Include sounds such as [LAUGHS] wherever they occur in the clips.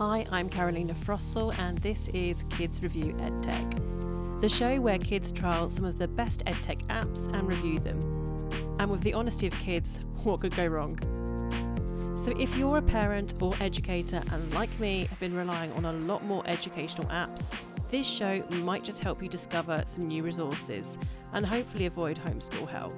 Hi, I'm Carolina Frossell, and this is Kids Review EdTech, the show where kids trial some of the best EdTech apps and review them. And with the honesty of kids, what could go wrong? So, if you're a parent or educator and, like me, have been relying on a lot more educational apps, this show might just help you discover some new resources and hopefully avoid homeschool hell.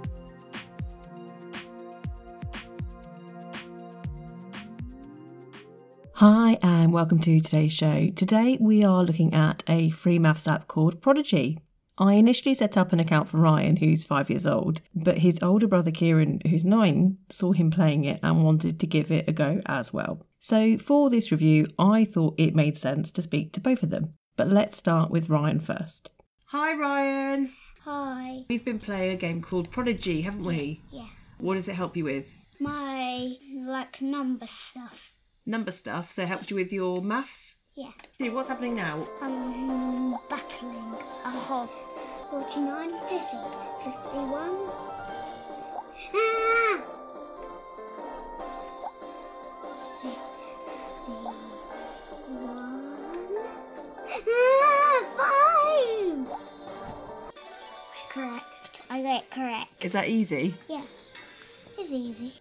Hi, and welcome to today's show. Today we are looking at a free maths app called Prodigy. I initially set up an account for Ryan, who's five years old, but his older brother Kieran, who's nine, saw him playing it and wanted to give it a go as well. So, for this review, I thought it made sense to speak to both of them. But let's start with Ryan first. Hi, Ryan. Hi. We've been playing a game called Prodigy, haven't we? Yeah. What does it help you with? My like number stuff. Number stuff, so it helps you with your maths? Yeah. See, what's happening now? I'm battling a hog. 49, 50, 51. Ah! 51. Ah, five! Correct. I got it correct. Is that easy? Yeah. It's easy.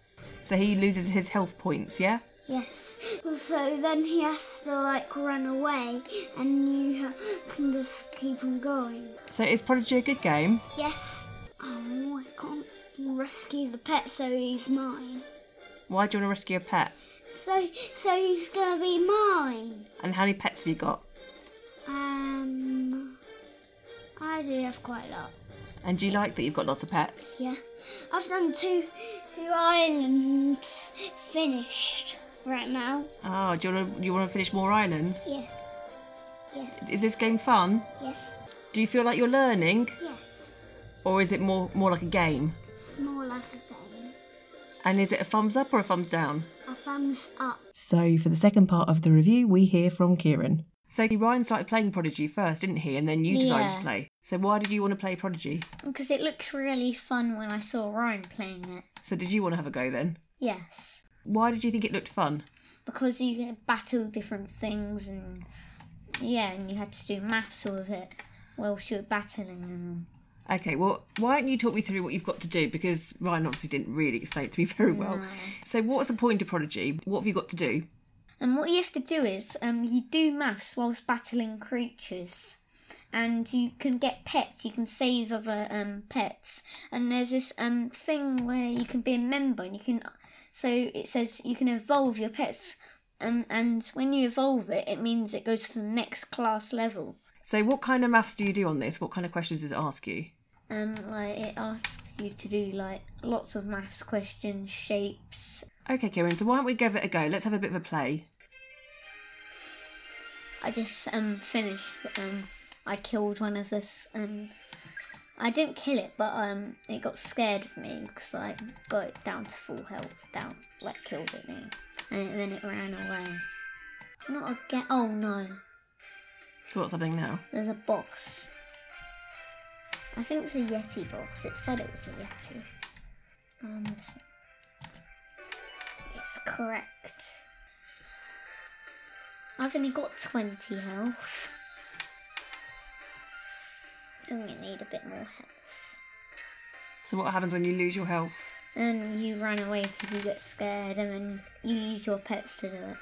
So he loses his health points, yeah? Yes. So then he has to like run away, and you can just keep on going. So is Prodigy a good game? Yes. Oh, I can't rescue the pet, so he's mine. Why do you want to rescue a pet? So, so he's gonna be mine. And how many pets have you got? Um, I do have quite a lot. And do you like that you've got lots of pets? Yeah. I've done two, two islands finished right now. Oh, do you want to, you want to finish more islands? Yeah. Yeah. Is this game fun? Yes. Do you feel like you're learning? Yes. Or is it more, more like a game? It's more like a game. And is it a thumbs up or a thumbs down? A thumbs up. So for the second part of the review, we hear from Kieran. So Ryan started playing Prodigy first, didn't he? And then you decided to play. So why did you want to play Prodigy? Because it looked really fun when I saw Ryan playing it. So did you want to have a go then? Yes. Why did you think it looked fun? Because you can battle different things and yeah, and you had to do maths with it whilst you were battling them. Okay, well, why don't you talk me through what you've got to do? Because Ryan obviously didn't really explain it to me [LAUGHS] very well. So, what's the point of Prodigy? What have you got to do? And what you have to do is um, you do maths whilst battling creatures. And you can get pets, you can save other um, pets. And there's this um, thing where you can be a member and you can. So it says you can evolve your pets. Um, and when you evolve it, it means it goes to the next class level. So, what kind of maths do you do on this? What kind of questions does it ask you? Um, like it asks you to do like lots of maths questions, shapes. Okay, Kieran, so why don't we give it a go? Let's have a bit of a play. I just um finished. Um, I killed one of this. and I didn't kill it, but um, it got scared of me because I got it down to full health. Down, like killed it me, and then it ran away. Not again. Oh no, So, what's happening now? there's a boss. I think it's a Yeti boss. It said it was a Yeti. Um, it's correct. I've only got 20 health. I'm need a bit more health. So, what happens when you lose your health? And you run away because you get scared, and then you use your pets to do it.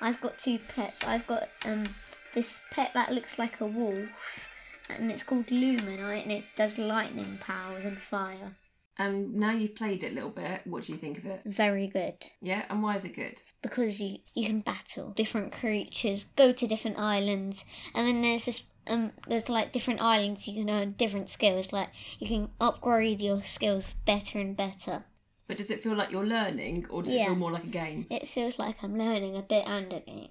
I've got two pets. I've got um this pet that looks like a wolf, and it's called Luminite, and it does lightning powers and fire. And now you've played it a little bit, what do you think of it? Very good Yeah, and why is it good? because you you can battle different creatures, go to different islands, and then there's this um there's like different islands you can earn different skills. Like you can upgrade your skills better and better. But does it feel like you're learning, or does it feel more like a game? It feels like I'm learning a bit and a game.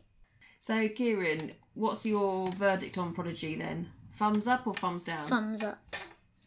So, Kieran, what's your verdict on Prodigy then? Thumbs up or thumbs down? thumbs up.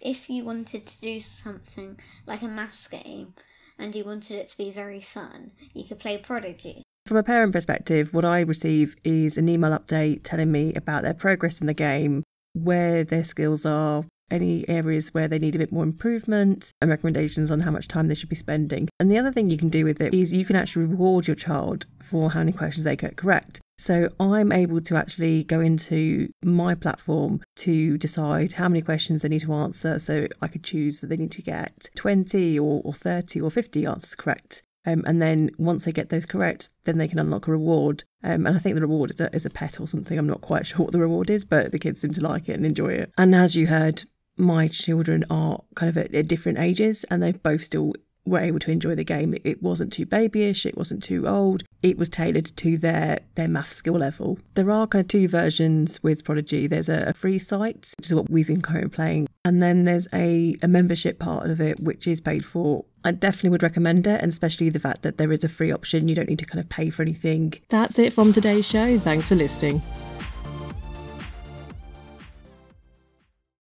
If you wanted to do something like a maths game and you wanted it to be very fun, you could play Prodigy. From a parent perspective, what I receive is an email update telling me about their progress in the game, where their skills are, any areas where they need a bit more improvement and recommendations on how much time they should be spending. And the other thing you can do with it is you can actually reward your child for how many questions they get correct. So I'm able to actually go into my platform to decide how many questions they need to answer. So I could choose that they need to get 20 or, or 30 or 50 answers correct. Um, and then once they get those correct, then they can unlock a reward. Um, and I think the reward is a, is a pet or something. I'm not quite [LAUGHS] sure what the reward is, but the kids seem to like it and enjoy it. And as you heard, my children are kind of at, at different ages and they've both still were able to enjoy the game. It wasn't too babyish, it wasn't too old. It was tailored to their their math skill level. There are kind of two versions with Prodigy. There's a, free site, which is what we've been currently playing, and then there's a, a membership part of it which is paid for. I definitely would recommend it, and especially the fact that there is a free option. You don't need to kind of pay for anything. That's it from today's show. Thanks for listening.